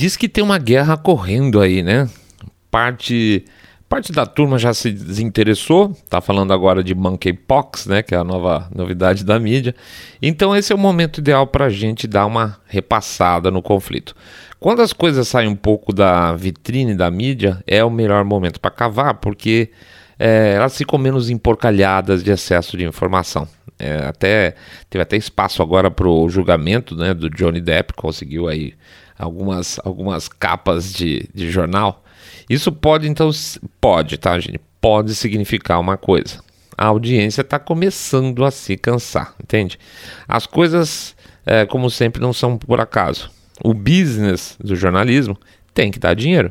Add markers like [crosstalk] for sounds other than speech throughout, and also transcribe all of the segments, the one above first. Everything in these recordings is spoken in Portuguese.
diz que tem uma guerra correndo aí, né? Parte parte da turma já se desinteressou, tá falando agora de monkeypox, né, que é a nova novidade da mídia. Então esse é o momento ideal para a gente dar uma repassada no conflito. Quando as coisas saem um pouco da vitrine da mídia, é o melhor momento para cavar, porque é, elas ficam menos emporcalhadas de excesso de informação. É, até teve até espaço agora para o julgamento né, do Johnny Depp, conseguiu aí algumas, algumas capas de, de jornal. Isso pode, então, pode, tá, gente? Pode significar uma coisa. A audiência está começando a se cansar, entende? As coisas, é, como sempre, não são por acaso. O business do jornalismo tem que dar dinheiro.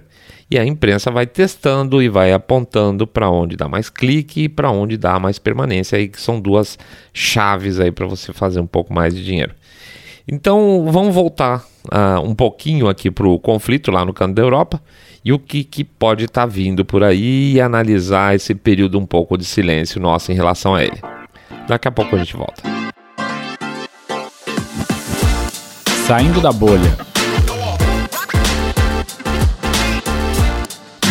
E a imprensa vai testando e vai apontando para onde dá mais clique e para onde dá mais permanência, aí que são duas chaves aí para você fazer um pouco mais de dinheiro. Então vamos voltar uh, um pouquinho aqui para o conflito lá no canto da Europa e o que, que pode estar tá vindo por aí e analisar esse período um pouco de silêncio nosso em relação a ele. Daqui a pouco a gente volta. Saindo da bolha.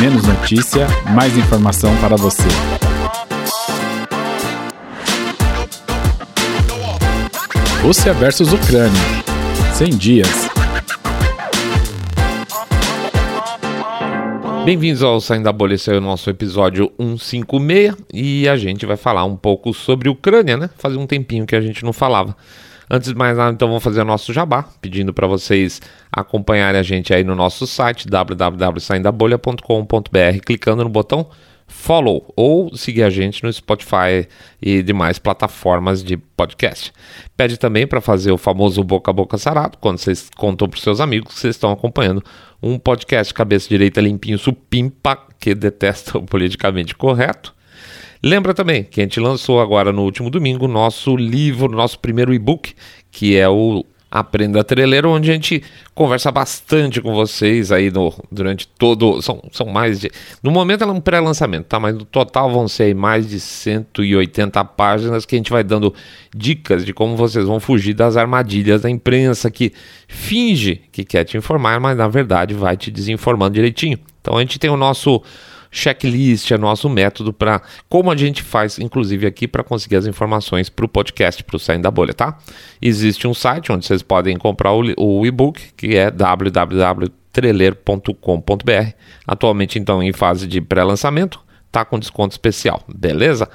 Menos notícia, mais informação para você. Rússia versus Ucrânia. 100 dias. Bem-vindos ao Saindo da Bolha, esse é o nosso episódio 156 e a gente vai falar um pouco sobre Ucrânia, né? Fazia um tempinho que a gente não falava. Antes de mais nada, então vamos fazer o nosso jabá, pedindo para vocês acompanharem a gente aí no nosso site www.saindabolha.com.br, clicando no botão follow ou seguir a gente no Spotify e demais plataformas de podcast. Pede também para fazer o famoso boca a boca sarado, quando vocês contam para seus amigos que vocês estão acompanhando um podcast cabeça direita limpinho supimpa que detesta o politicamente correto. Lembra também que a gente lançou agora no último domingo nosso livro, nosso primeiro e-book, que é o Aprenda Treleiro, onde a gente conversa bastante com vocês aí no, durante todo. São, são mais de. No momento é um pré-lançamento, tá? Mas no total vão ser mais de 180 páginas que a gente vai dando dicas de como vocês vão fugir das armadilhas da imprensa que finge que quer te informar, mas na verdade vai te desinformando direitinho. Então a gente tem o nosso checklist, é nosso método para como a gente faz, inclusive aqui, para conseguir as informações para o podcast, para o Saindo da Bolha, tá? Existe um site onde vocês podem comprar o, o e-book, que é www.treler.com.br. Atualmente, então, em fase de pré-lançamento, tá com desconto especial, beleza?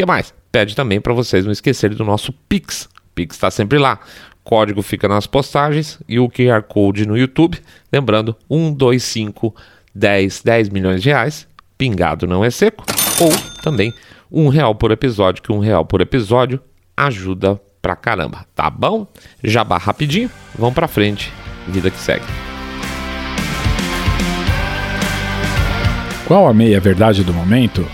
que mais? Pede também para vocês não esquecerem do nosso Pix. Pix está sempre lá. Código fica nas postagens e o QR Code no YouTube. Lembrando, 125 10, 10 milhões de reais pingado não é seco, ou também um real por episódio, que um real por episódio ajuda pra caramba, tá bom? Jabá rapidinho, vamos pra frente, vida que segue. Qual a meia verdade do momento?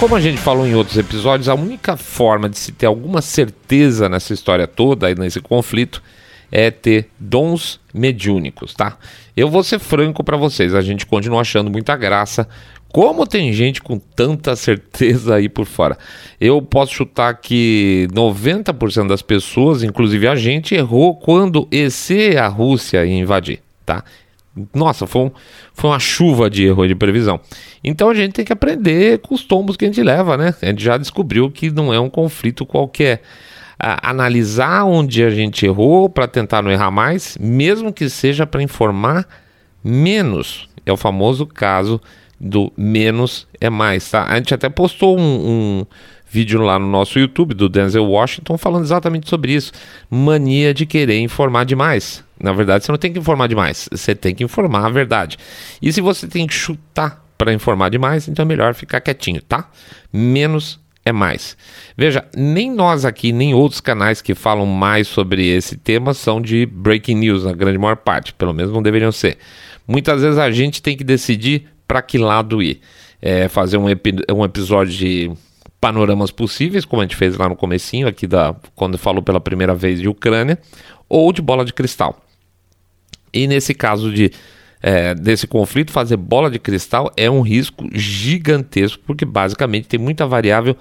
Como a gente falou em outros episódios, a única forma de se ter alguma certeza nessa história toda e nesse conflito é ter dons mediúnicos, tá? Eu vou ser franco para vocês, a gente continua achando muita graça. Como tem gente com tanta certeza aí por fora? Eu posso chutar que 90% das pessoas, inclusive a gente, errou quando esse a Rússia ia invadir, tá? Nossa, foi, um, foi uma chuva de erro de previsão. Então a gente tem que aprender com os tombos que a gente leva, né? A gente já descobriu que não é um conflito qualquer analisar onde a gente errou para tentar não errar mais, mesmo que seja para informar menos. É o famoso caso do menos é mais, tá? A gente até postou um, um vídeo lá no nosso YouTube do Denzel Washington falando exatamente sobre isso. Mania de querer informar demais. Na verdade, você não tem que informar demais, você tem que informar a verdade. E se você tem que chutar para informar demais, então é melhor ficar quietinho, tá? Menos é mais. Veja, nem nós aqui, nem outros canais que falam mais sobre esse tema são de breaking news, na grande maior parte, pelo menos não deveriam ser. Muitas vezes a gente tem que decidir para que lado ir. É, fazer um, um episódio de panoramas possíveis, como a gente fez lá no comecinho, aqui da, quando falou pela primeira vez de Ucrânia, ou de bola de cristal. E nesse caso de é, desse conflito, fazer bola de cristal é um risco gigantesco, porque basicamente tem muita variável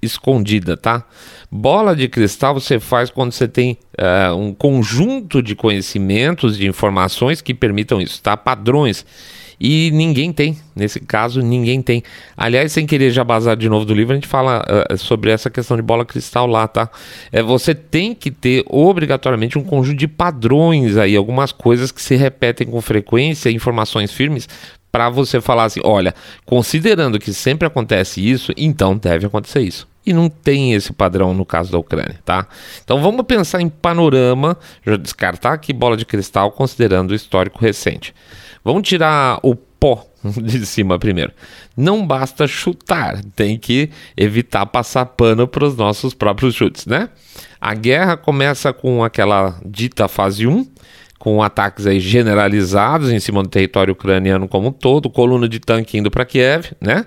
escondida, tá? Bola de cristal você faz quando você tem uh, um conjunto de conhecimentos, de informações que permitam isso, tá? Padrões. E ninguém tem, nesse caso, ninguém tem. Aliás, sem querer já bazar de novo do livro, a gente fala uh, sobre essa questão de bola cristal lá, tá? É, você tem que ter obrigatoriamente um conjunto de padrões aí, algumas coisas que se repetem com frequência, informações firmes, para você falar assim: olha, considerando que sempre acontece isso, então deve acontecer isso. E não tem esse padrão no caso da Ucrânia, tá? Então vamos pensar em panorama, já descartar aqui bola de cristal, considerando o histórico recente. Vamos tirar o pó [laughs] de cima primeiro. Não basta chutar, tem que evitar passar pano para os nossos próprios chutes, né? A guerra começa com aquela dita fase 1, com ataques aí generalizados em cima do território ucraniano como um todo, coluna de tanque indo para Kiev, né?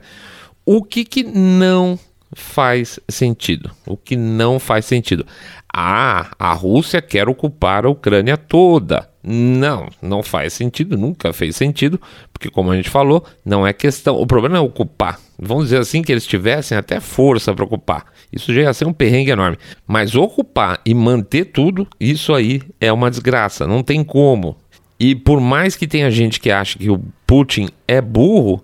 O que, que não faz sentido? O que não faz sentido? Ah, a Rússia quer ocupar a Ucrânia toda. Não, não faz sentido, nunca fez sentido, porque como a gente falou, não é questão. O problema é ocupar. Vamos dizer assim que eles tivessem até força para ocupar. Isso já ia ser um perrengue enorme. Mas ocupar e manter tudo, isso aí é uma desgraça. Não tem como. E por mais que tenha gente que acha que o Putin é burro,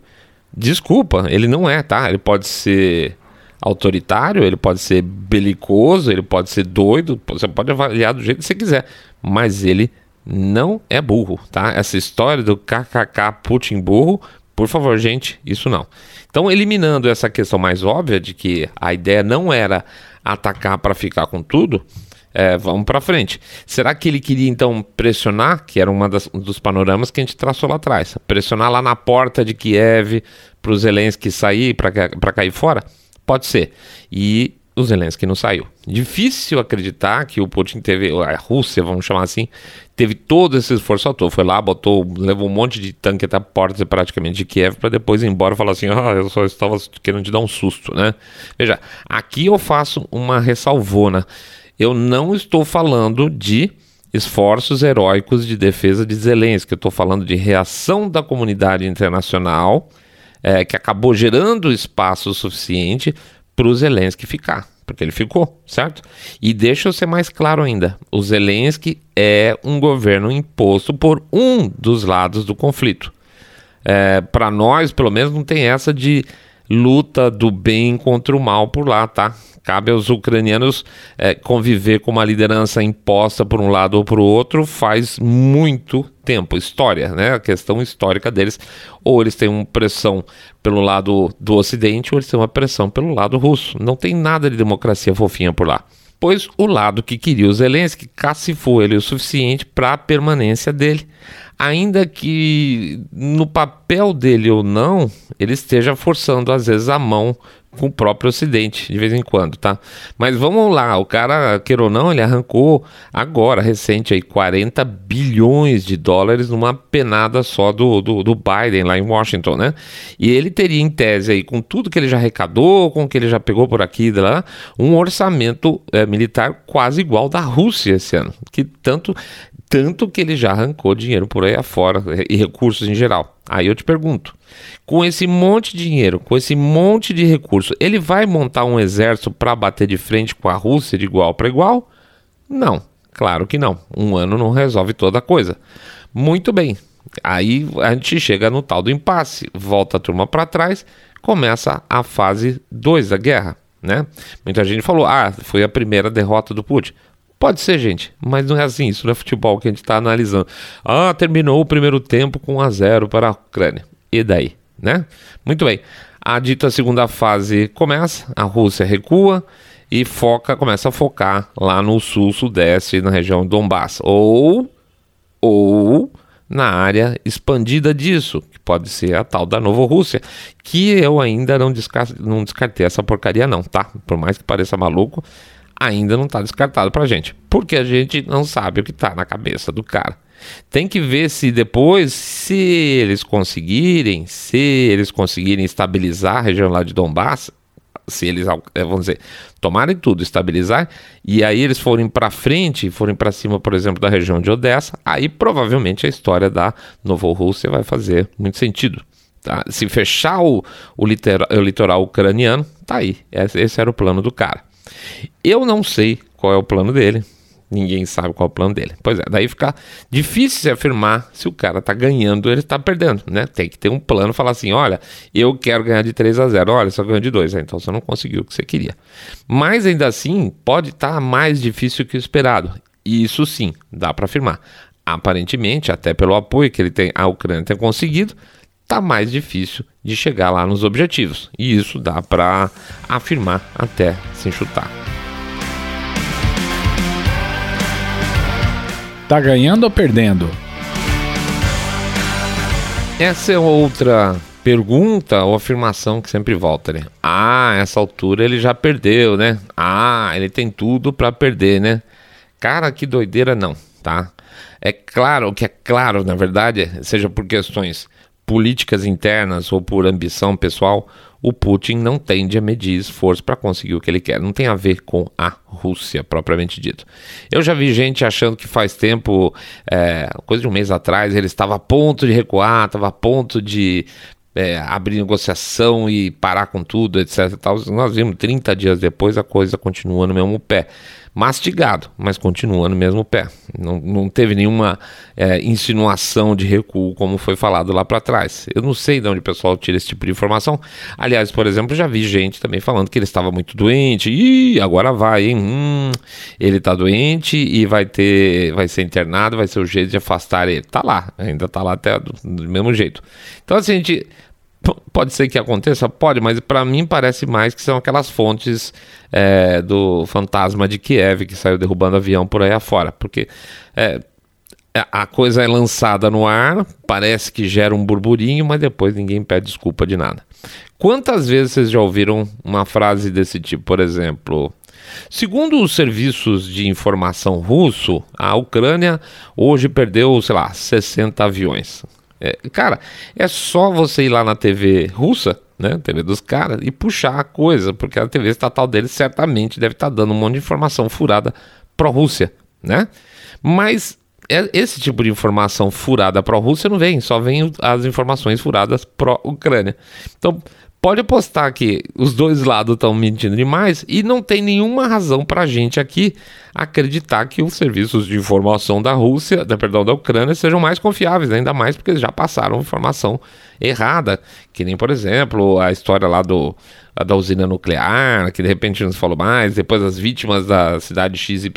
desculpa, ele não é, tá? Ele pode ser autoritário, ele pode ser belicoso, ele pode ser doido, você pode avaliar do jeito que você quiser, mas ele não é burro, tá? Essa história do kkk Putin burro, por favor, gente, isso não. Então, eliminando essa questão mais óbvia de que a ideia não era atacar para ficar com tudo, é, vamos para frente. Será que ele queria então pressionar, que era das, um dos panoramas que a gente traçou lá atrás, pressionar lá na porta de Kiev para os Zelensky sair, para cair fora? Pode ser. E o Zelensky não saiu. Difícil acreditar que o Putin teve, a Rússia, vamos chamar assim, teve todo esse esforço à toa. Foi lá, botou, levou um monte de tanque até a porta praticamente de Kiev para depois ir embora e falar assim: ah, eu só estava querendo te dar um susto, né? Veja, aqui eu faço uma ressalvona. Eu não estou falando de esforços heróicos de defesa de Zelensky, eu estou falando de reação da comunidade internacional. É, que acabou gerando espaço suficiente para o Zelensky ficar, porque ele ficou, certo? E deixa eu ser mais claro ainda: o Zelensky é um governo imposto por um dos lados do conflito. É, para nós, pelo menos, não tem essa de luta do bem contra o mal por lá, tá? Cabe aos ucranianos é, conviver com uma liderança imposta por um lado ou por outro faz muito tempo. História, né? A questão histórica deles. Ou eles têm uma pressão pelo lado do Ocidente, ou eles têm uma pressão pelo lado russo. Não tem nada de democracia fofinha por lá. Pois o lado que queria o Zelensky cacifou ele o suficiente para a permanência dele. Ainda que no papel dele ou não, ele esteja forçando às vezes a mão com o próprio Ocidente, de vez em quando, tá? Mas vamos lá, o cara, queira ou não, ele arrancou agora, recente, aí, 40 bilhões de dólares numa penada só do, do, do, Biden lá em Washington, né? E ele teria, em tese, aí, com tudo que ele já arrecadou, com o que ele já pegou por aqui lá, um orçamento é, militar quase igual da Rússia esse ano, que tanto tanto que ele já arrancou dinheiro por aí afora e recursos em geral. Aí eu te pergunto, com esse monte de dinheiro, com esse monte de recurso, ele vai montar um exército para bater de frente com a Rússia de igual para igual? Não, claro que não. Um ano não resolve toda a coisa. Muito bem. Aí a gente chega no tal do impasse, volta a turma para trás, começa a fase 2 da guerra, né? Muita gente falou: "Ah, foi a primeira derrota do Putin". Pode ser, gente, mas não é assim, isso não é futebol que a gente está analisando. Ah, terminou o primeiro tempo com 1 a 0 para a Ucrânia. E daí, né? Muito bem. A dita segunda fase começa, a Rússia recua e foca, começa a focar lá no sul, sudeste, na região Donbass. Ou, ou na área expandida disso, que pode ser a tal da Rússia, que eu ainda não, não descartei essa porcaria não, tá? Por mais que pareça maluco, ainda não está descartado para a gente, porque a gente não sabe o que está na cabeça do cara. Tem que ver se depois, se eles conseguirem, se eles conseguirem estabilizar a região lá de Donbass, se eles, eh, vamos dizer, tomarem tudo, estabilizar, e aí eles forem para frente, forem para cima, por exemplo, da região de Odessa, aí provavelmente a história da Novorússia vai fazer muito sentido. Tá? Se fechar o, o, o litoral ucraniano, tá aí. Esse, esse era o plano do cara. Eu não sei qual é o plano dele. Ninguém sabe qual é o plano dele. Pois é, daí fica difícil se afirmar se o cara tá ganhando ou ele tá perdendo, né? Tem que ter um plano, falar assim, olha, eu quero ganhar de 3 a 0, olha, só ganhou de 2, então você não conseguiu o que você queria. Mas ainda assim, pode estar tá mais difícil que o esperado. Isso sim, dá para afirmar. Aparentemente, até pelo apoio que ele tem, a Ucrânia tem conseguido, tá mais difícil de chegar lá nos objetivos. E isso dá para afirmar até se enxutar. Tá ganhando ou perdendo? Essa é outra pergunta ou afirmação que sempre volta, né? Ah, essa altura ele já perdeu, né? Ah, ele tem tudo para perder, né? Cara, que doideira não, tá? É claro, o que é claro, na verdade, seja por questões políticas internas ou por ambição pessoal, o Putin não tende a medir esforço para conseguir o que ele quer. Não tem a ver com a Rússia, propriamente dito. Eu já vi gente achando que faz tempo, é, coisa de um mês atrás, ele estava a ponto de recuar, estava a ponto de é, abrir negociação e parar com tudo, etc. Nós vimos 30 dias depois a coisa continua no mesmo pé mastigado, mas continua no mesmo pé. Não, não teve nenhuma é, insinuação de recuo, como foi falado lá para trás. Eu não sei de onde o pessoal tira esse tipo de informação. Aliás, por exemplo, já vi gente também falando que ele estava muito doente. e agora vai, hein? Hum, ele está doente e vai ter, vai ser internado, vai ser o jeito de afastar ele. Tá lá, ainda tá lá até do, do mesmo jeito. Então, assim, a gente Pode ser que aconteça? Pode, mas para mim parece mais que são aquelas fontes é, do fantasma de Kiev que saiu derrubando avião por aí afora. Porque é, a coisa é lançada no ar, parece que gera um burburinho, mas depois ninguém pede desculpa de nada. Quantas vezes vocês já ouviram uma frase desse tipo? Por exemplo, segundo os serviços de informação russo, a Ucrânia hoje perdeu, sei lá, 60 aviões. É, cara, é só você ir lá na TV russa, né, TV dos caras, e puxar a coisa, porque a TV estatal deles certamente deve estar tá dando um monte de informação furada pró-Rússia, né? Mas é, esse tipo de informação furada pró-Rússia não vem, só vem as informações furadas pró-Ucrânia. Então, pode apostar que os dois lados estão mentindo demais e não tem nenhuma razão para a gente aqui acreditar que os serviços de informação da Rússia, da, perdão, da Ucrânia sejam mais confiáveis, ainda mais porque eles já passaram informação errada, que nem, por exemplo, a história lá do, da usina nuclear, que de repente não se falou mais, depois as vítimas da cidade XYZ,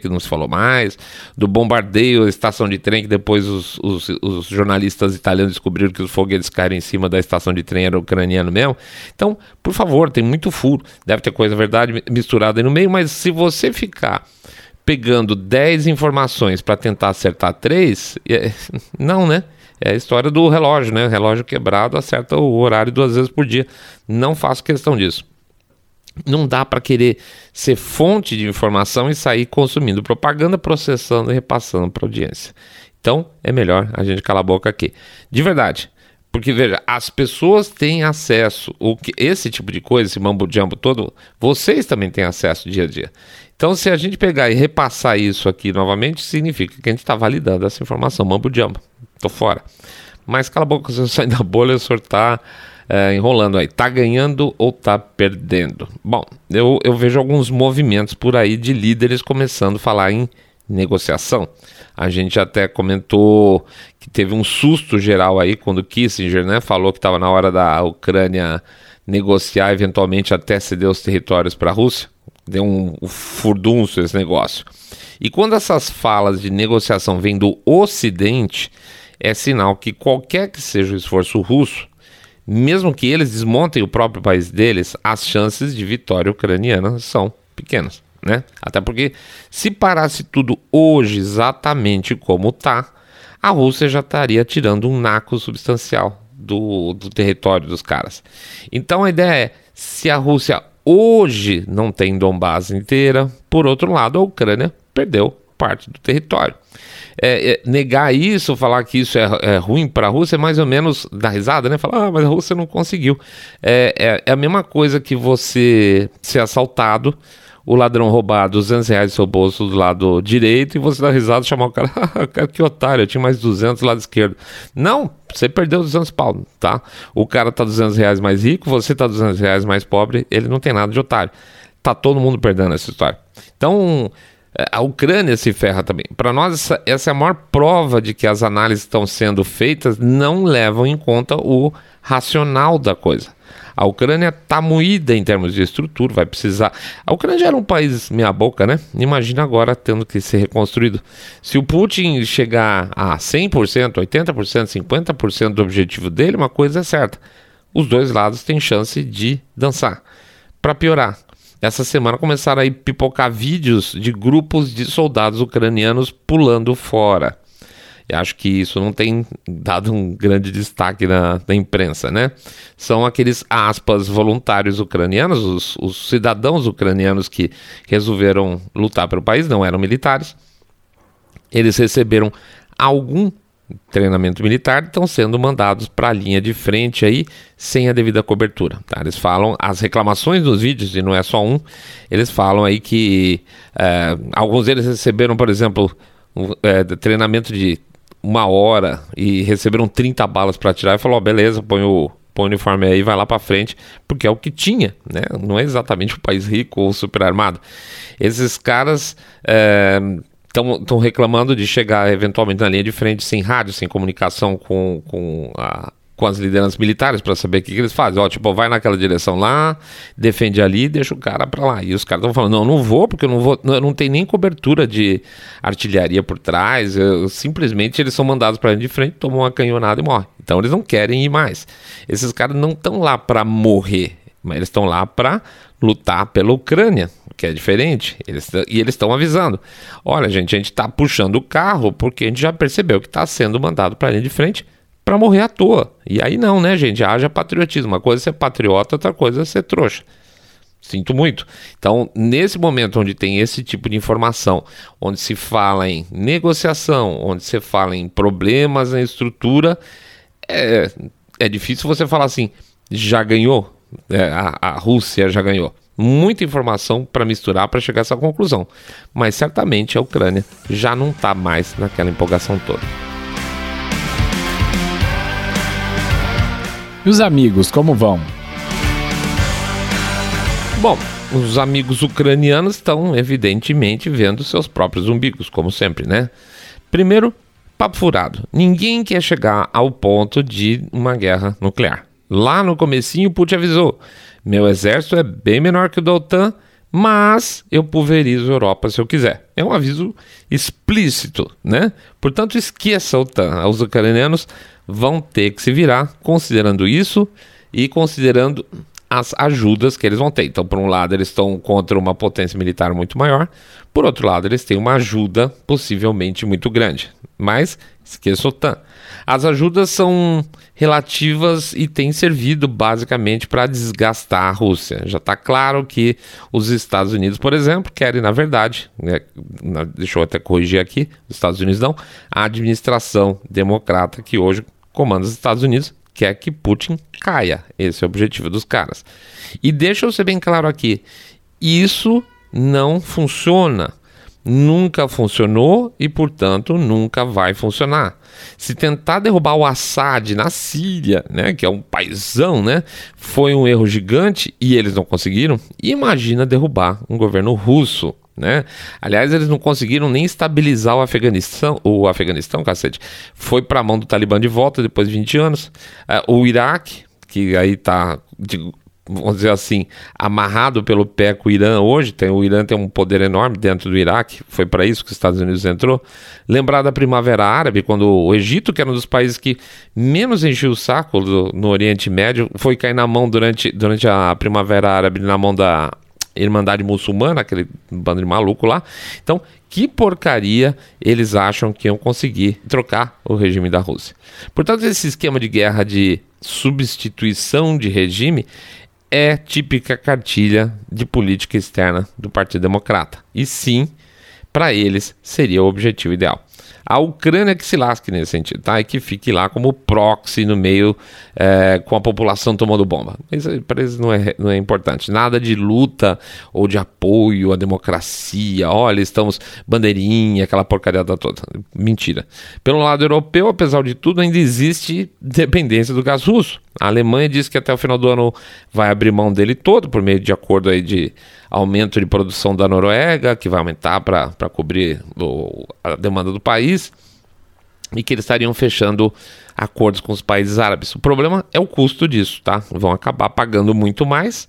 que não se falou mais, do bombardeio da estação de trem, que depois os, os, os jornalistas italianos descobriram que os foguetes caíram em cima da estação de trem era ucraniano mesmo. Então, por favor, tem muito furo, deve ter coisa verdade misturada aí no meio, mas se você ficar pegando 10 informações para tentar acertar 3, é, [laughs] não, né? É a história do relógio, né? relógio quebrado acerta o horário duas vezes por dia. Não faço questão disso. Não dá para querer ser fonte de informação e sair consumindo propaganda, processando e repassando para audiência. Então é melhor a gente calar a boca aqui. De verdade. Porque veja, as pessoas têm acesso, o que esse tipo de coisa, esse mambo jumbo todo, vocês também têm acesso dia a dia. Então, se a gente pegar e repassar isso aqui novamente, significa que a gente está validando essa informação. Mambo jumbo, tô fora. Mas cala a boca, [laughs] você sai da bolha, o senhor tá é, enrolando aí. Tá ganhando ou tá perdendo? Bom, eu, eu vejo alguns movimentos por aí de líderes começando a falar em negociação. A gente até comentou que teve um susto geral aí quando Kissinger né, falou que estava na hora da Ucrânia negociar eventualmente até ceder os territórios para a Rússia deu um, um furdunço esse negócio. E quando essas falas de negociação vêm do Ocidente, é sinal que qualquer que seja o esforço russo, mesmo que eles desmontem o próprio país deles, as chances de vitória ucraniana são pequenas. Né? Até porque se parasse tudo hoje exatamente como está, a Rússia já estaria tirando um naco substancial do, do território dos caras. Então a ideia é: se a Rússia hoje não tem Donbass inteira. Por outro lado, a Ucrânia perdeu parte do território. É, é, negar isso, falar que isso é, é ruim para a Rússia, é mais ou menos dar risada, né? Falar, ah, mas a Rússia não conseguiu. É, é, é, a mesma coisa que você ser assaltado, o ladrão roubar 200 reais do seu bolso do lado direito e você dá risada e chamar o cara, [laughs] cara, que otário, eu tinha mais 200 do lado esquerdo. Não, você perdeu 200 pau, tá? O cara tá 200 reais mais rico, você tá 200 reais mais pobre, ele não tem nada de otário. Tá todo mundo perdendo essa história. Então, a Ucrânia se ferra também. Para nós, essa, essa, é a maior prova de que as análises estão sendo feitas não levam em conta o racional da coisa. A Ucrânia está moída em termos de estrutura, vai precisar. A Ucrânia já era um país meia-boca, né? Imagina agora tendo que ser reconstruído. Se o Putin chegar a 100%, 80%, 50% do objetivo dele, uma coisa é certa: os dois lados têm chance de dançar. Para piorar, essa semana começaram a pipocar vídeos de grupos de soldados ucranianos pulando fora. E acho que isso não tem dado um grande destaque na, na imprensa, né? São aqueles, aspas, voluntários ucranianos, os, os cidadãos ucranianos que resolveram lutar pelo país, não eram militares. Eles receberam algum treinamento militar estão sendo mandados para a linha de frente aí sem a devida cobertura. Tá? Eles falam, as reclamações nos vídeos, e não é só um, eles falam aí que é, alguns deles receberam, por exemplo, um, é, treinamento de uma hora e receberam 30 balas para atirar e falou: oh, beleza, põe o, põe o uniforme aí, vai lá para frente, porque é o que tinha, né? Não é exatamente um país rico ou super armado. Esses caras é, estão reclamando de chegar eventualmente na linha de frente sem rádio, sem comunicação com, com, a, com as lideranças militares para saber o que, que, eles fazem. Ó, tipo, vai naquela direção lá, defende ali, deixa o cara para lá. E os caras estão falando: não, não vou, porque eu não vou, não, não tem nem cobertura de artilharia por trás. Eu, simplesmente eles são mandados para linha de frente, tomam uma canhonada e morrem. Então eles não querem ir mais. Esses caras não estão lá para morrer, mas eles estão lá para lutar pela Ucrânia, que é diferente. Eles, e eles estão avisando: olha, gente, a gente está puxando o carro porque a gente já percebeu que está sendo mandado para a linha de frente para morrer à toa. E aí não, né, gente? Haja patriotismo. Uma coisa é ser patriota, outra coisa é ser trouxa. Sinto muito. Então, nesse momento onde tem esse tipo de informação, onde se fala em negociação, onde se fala em problemas na estrutura, é, é difícil você falar assim, já ganhou, é, a, a Rússia já ganhou. Muita informação para misturar para chegar a essa conclusão. Mas certamente a Ucrânia já não está mais naquela empolgação toda. E os amigos, como vão? Bom, os amigos ucranianos estão evidentemente vendo seus próprios umbigos, como sempre, né? Primeiro, papo furado. Ninguém quer chegar ao ponto de uma guerra nuclear. Lá no comecinho, Putin avisou: meu exército é bem menor que o da OTAN, mas eu pulverizo a Europa se eu quiser. É um aviso explícito, né? Portanto, esqueça a OTAN. Os ucranianos vão ter que se virar considerando isso e considerando as ajudas que eles vão ter. Então, por um lado, eles estão contra uma potência militar muito maior, por outro lado, eles têm uma ajuda possivelmente muito grande. Mas esqueça o OTAN. As ajudas são relativas e têm servido basicamente para desgastar a Rússia. Já está claro que os Estados Unidos, por exemplo, querem, na verdade, né, deixa eu até corrigir aqui, os Estados Unidos não, a administração democrata que hoje comanda os Estados Unidos quer que Putin caia. Esse é o objetivo dos caras. E deixa eu ser bem claro aqui: isso não funciona. Nunca funcionou e, portanto, nunca vai funcionar. Se tentar derrubar o Assad na Síria, né, que é um paizão, né, foi um erro gigante e eles não conseguiram, imagina derrubar um governo russo né? Aliás, eles não conseguiram nem estabilizar o Afeganistão, o Afeganistão, cacete, foi para a mão do Talibã de volta depois de 20 anos. Uh, o Iraque, que aí está, vamos dizer assim, amarrado pelo pé com o Irã hoje, tem, o Irã tem um poder enorme dentro do Iraque, foi para isso que os Estados Unidos entrou. Lembrar da Primavera Árabe, quando o Egito, que era um dos países que menos encheu o saco do, no Oriente Médio, foi cair na mão durante, durante a Primavera Árabe, na mão da Irmandade Muçulmana, aquele bando de maluco lá. Então, que porcaria eles acham que iam conseguir trocar o regime da Rússia. Portanto, esse esquema de guerra de substituição de regime é típica cartilha de política externa do Partido Democrata. E sim, para eles seria o objetivo ideal. A Ucrânia que se lasque nesse sentido, tá? E que fique lá como proxy no meio é, com a população tomando bomba. Isso para eles não é, não é importante. Nada de luta ou de apoio à democracia. Olha, estamos bandeirinha, aquela porcaria toda. Mentira. Pelo lado europeu, apesar de tudo, ainda existe dependência do gás russo. A Alemanha diz que até o final do ano vai abrir mão dele todo por meio de acordo aí de aumento de produção da Noruega, que vai aumentar para cobrir o, a demanda do país, e que eles estariam fechando acordos com os países árabes. O problema é o custo disso, tá? Vão acabar pagando muito mais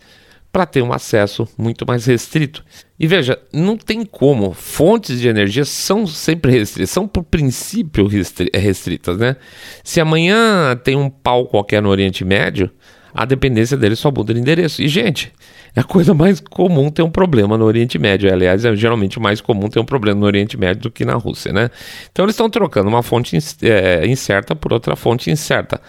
para ter um acesso muito mais restrito. E veja, não tem como. Fontes de energia são sempre restritas, são por princípio restritas, né? Se amanhã tem um pau qualquer no Oriente Médio, a dependência dele só muda de endereço. E, gente, é a coisa mais comum ter um problema no Oriente Médio. Aliás, é geralmente mais comum ter um problema no Oriente Médio do que na Rússia, né? Então eles estão trocando uma fonte é, incerta por outra fonte incerta.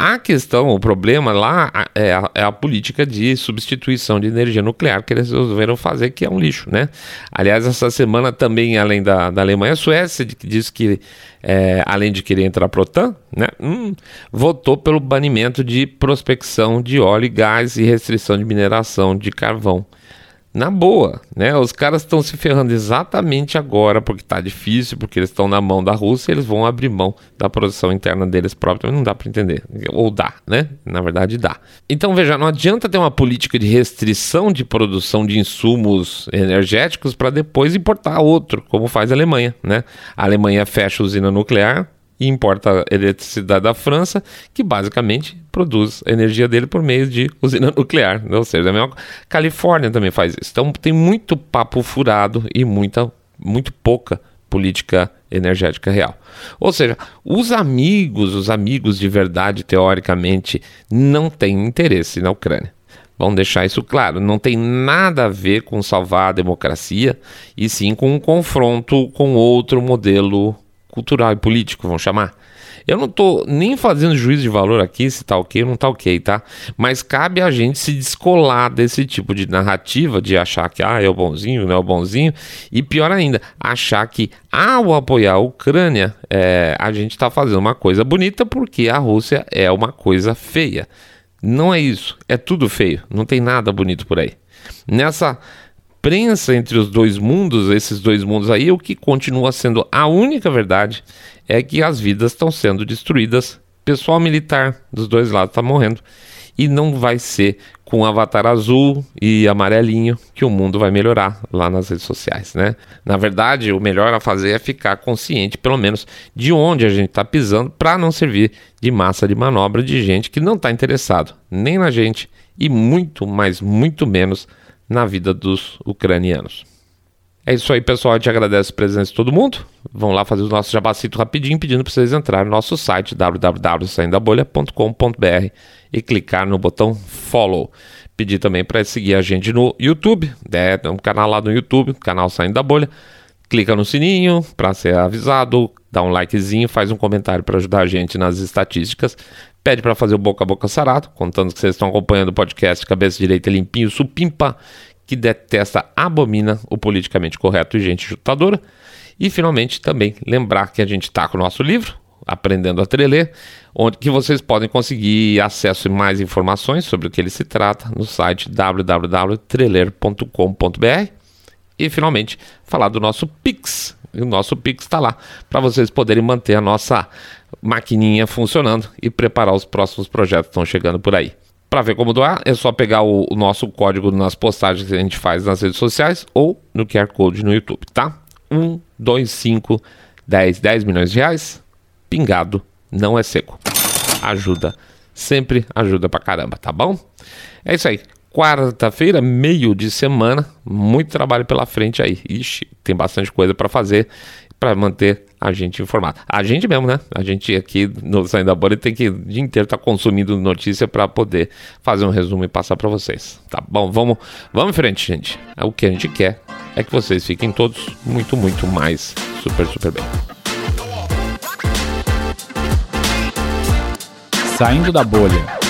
A questão, o problema lá é a, é a, política de substituição de energia nuclear que eles resolveram fazer, que é um lixo, né? Aliás, essa semana também, além da, da Alemanha, a Suécia que diz que, é, além de querer entrar para a OTAN, né, hum, votou pelo banimento de prospecção de óleo e gás e restrição de mineração de carvão na boa, né? Os caras estão se ferrando exatamente agora porque tá difícil, porque eles estão na mão da Rússia, eles vão abrir mão da produção interna deles próprios, não dá para entender. Ou dá, né? Na verdade dá. Então veja, não adianta ter uma política de restrição de produção de insumos energéticos para depois importar outro, como faz a Alemanha, né? A Alemanha fecha a usina nuclear, e importa eletricidade da França, que basicamente produz a energia dele por meio de usina [laughs] nuclear. Ou seja, a mesma Califórnia também faz isso. Então tem muito papo furado e muita, muito pouca política energética real. Ou seja, os amigos, os amigos de verdade, teoricamente, não têm interesse na Ucrânia. Vamos deixar isso claro. Não tem nada a ver com salvar a democracia, e sim com um confronto com outro modelo cultural e político, vamos chamar. Eu não estou nem fazendo juízo de valor aqui se tá ok ou não tá ok, tá? Mas cabe a gente se descolar desse tipo de narrativa de achar que ah, é o bonzinho, não é o bonzinho. E pior ainda, achar que ao apoiar a Ucrânia, é, a gente está fazendo uma coisa bonita porque a Rússia é uma coisa feia. Não é isso, é tudo feio, não tem nada bonito por aí. Nessa prensa entre os dois mundos, esses dois mundos aí, o que continua sendo a única verdade é que as vidas estão sendo destruídas. Pessoal militar dos dois lados está morrendo. E não vai ser com avatar azul e amarelinho que o mundo vai melhorar lá nas redes sociais, né? Na verdade, o melhor a fazer é ficar consciente, pelo menos, de onde a gente está pisando, para não servir de massa de manobra de gente que não está interessado nem na gente e muito, mas muito menos na vida dos ucranianos. É isso aí, pessoal. Eu te agradeço a presença de todo mundo. Vão lá fazer o nosso jabacito rapidinho, pedindo para vocês entrarem no nosso site www.saindabolha.com.br e clicar no botão follow. Pedir também para seguir a gente no YouTube, é, tem um canal lá no YouTube, canal Saindo da Bolha. Clica no sininho para ser avisado, dá um likezinho, faz um comentário para ajudar a gente nas estatísticas pede para fazer o boca a boca sarado, contando que vocês estão acompanhando o podcast Cabeça Direita Limpinho Supimpa, que detesta, abomina o politicamente correto e gente chutadora. E finalmente também lembrar que a gente está com o nosso livro, Aprendendo a Treler, onde que vocês podem conseguir acesso e mais informações sobre o que ele se trata no site www.treler.com.br. E finalmente falar do nosso Pix. E o nosso Pix está lá para vocês poderem manter a nossa maquininha funcionando e preparar os próximos projetos que estão chegando por aí. Para ver como doar, é só pegar o, o, nosso código nas postagens que a gente faz nas redes sociais ou no QR Code no YouTube, tá? 1, 2, 5, 10, 10 milhões de reais, pingado, não é seco. Ajuda, sempre ajuda pra caramba, tá bom? É isso aí. Quarta-feira, meio de semana, muito trabalho pela frente aí. Ixi, tem bastante coisa para fazer para manter a gente informado. A gente mesmo, né? A gente aqui no Saindo da Bolha tem que o dia inteiro estar tá consumindo notícia para poder fazer um resumo e passar para vocês. Tá bom? Vamos, vamos em frente, gente. O que a gente quer é que vocês fiquem todos muito, muito mais super, super bem. Saindo da bolha.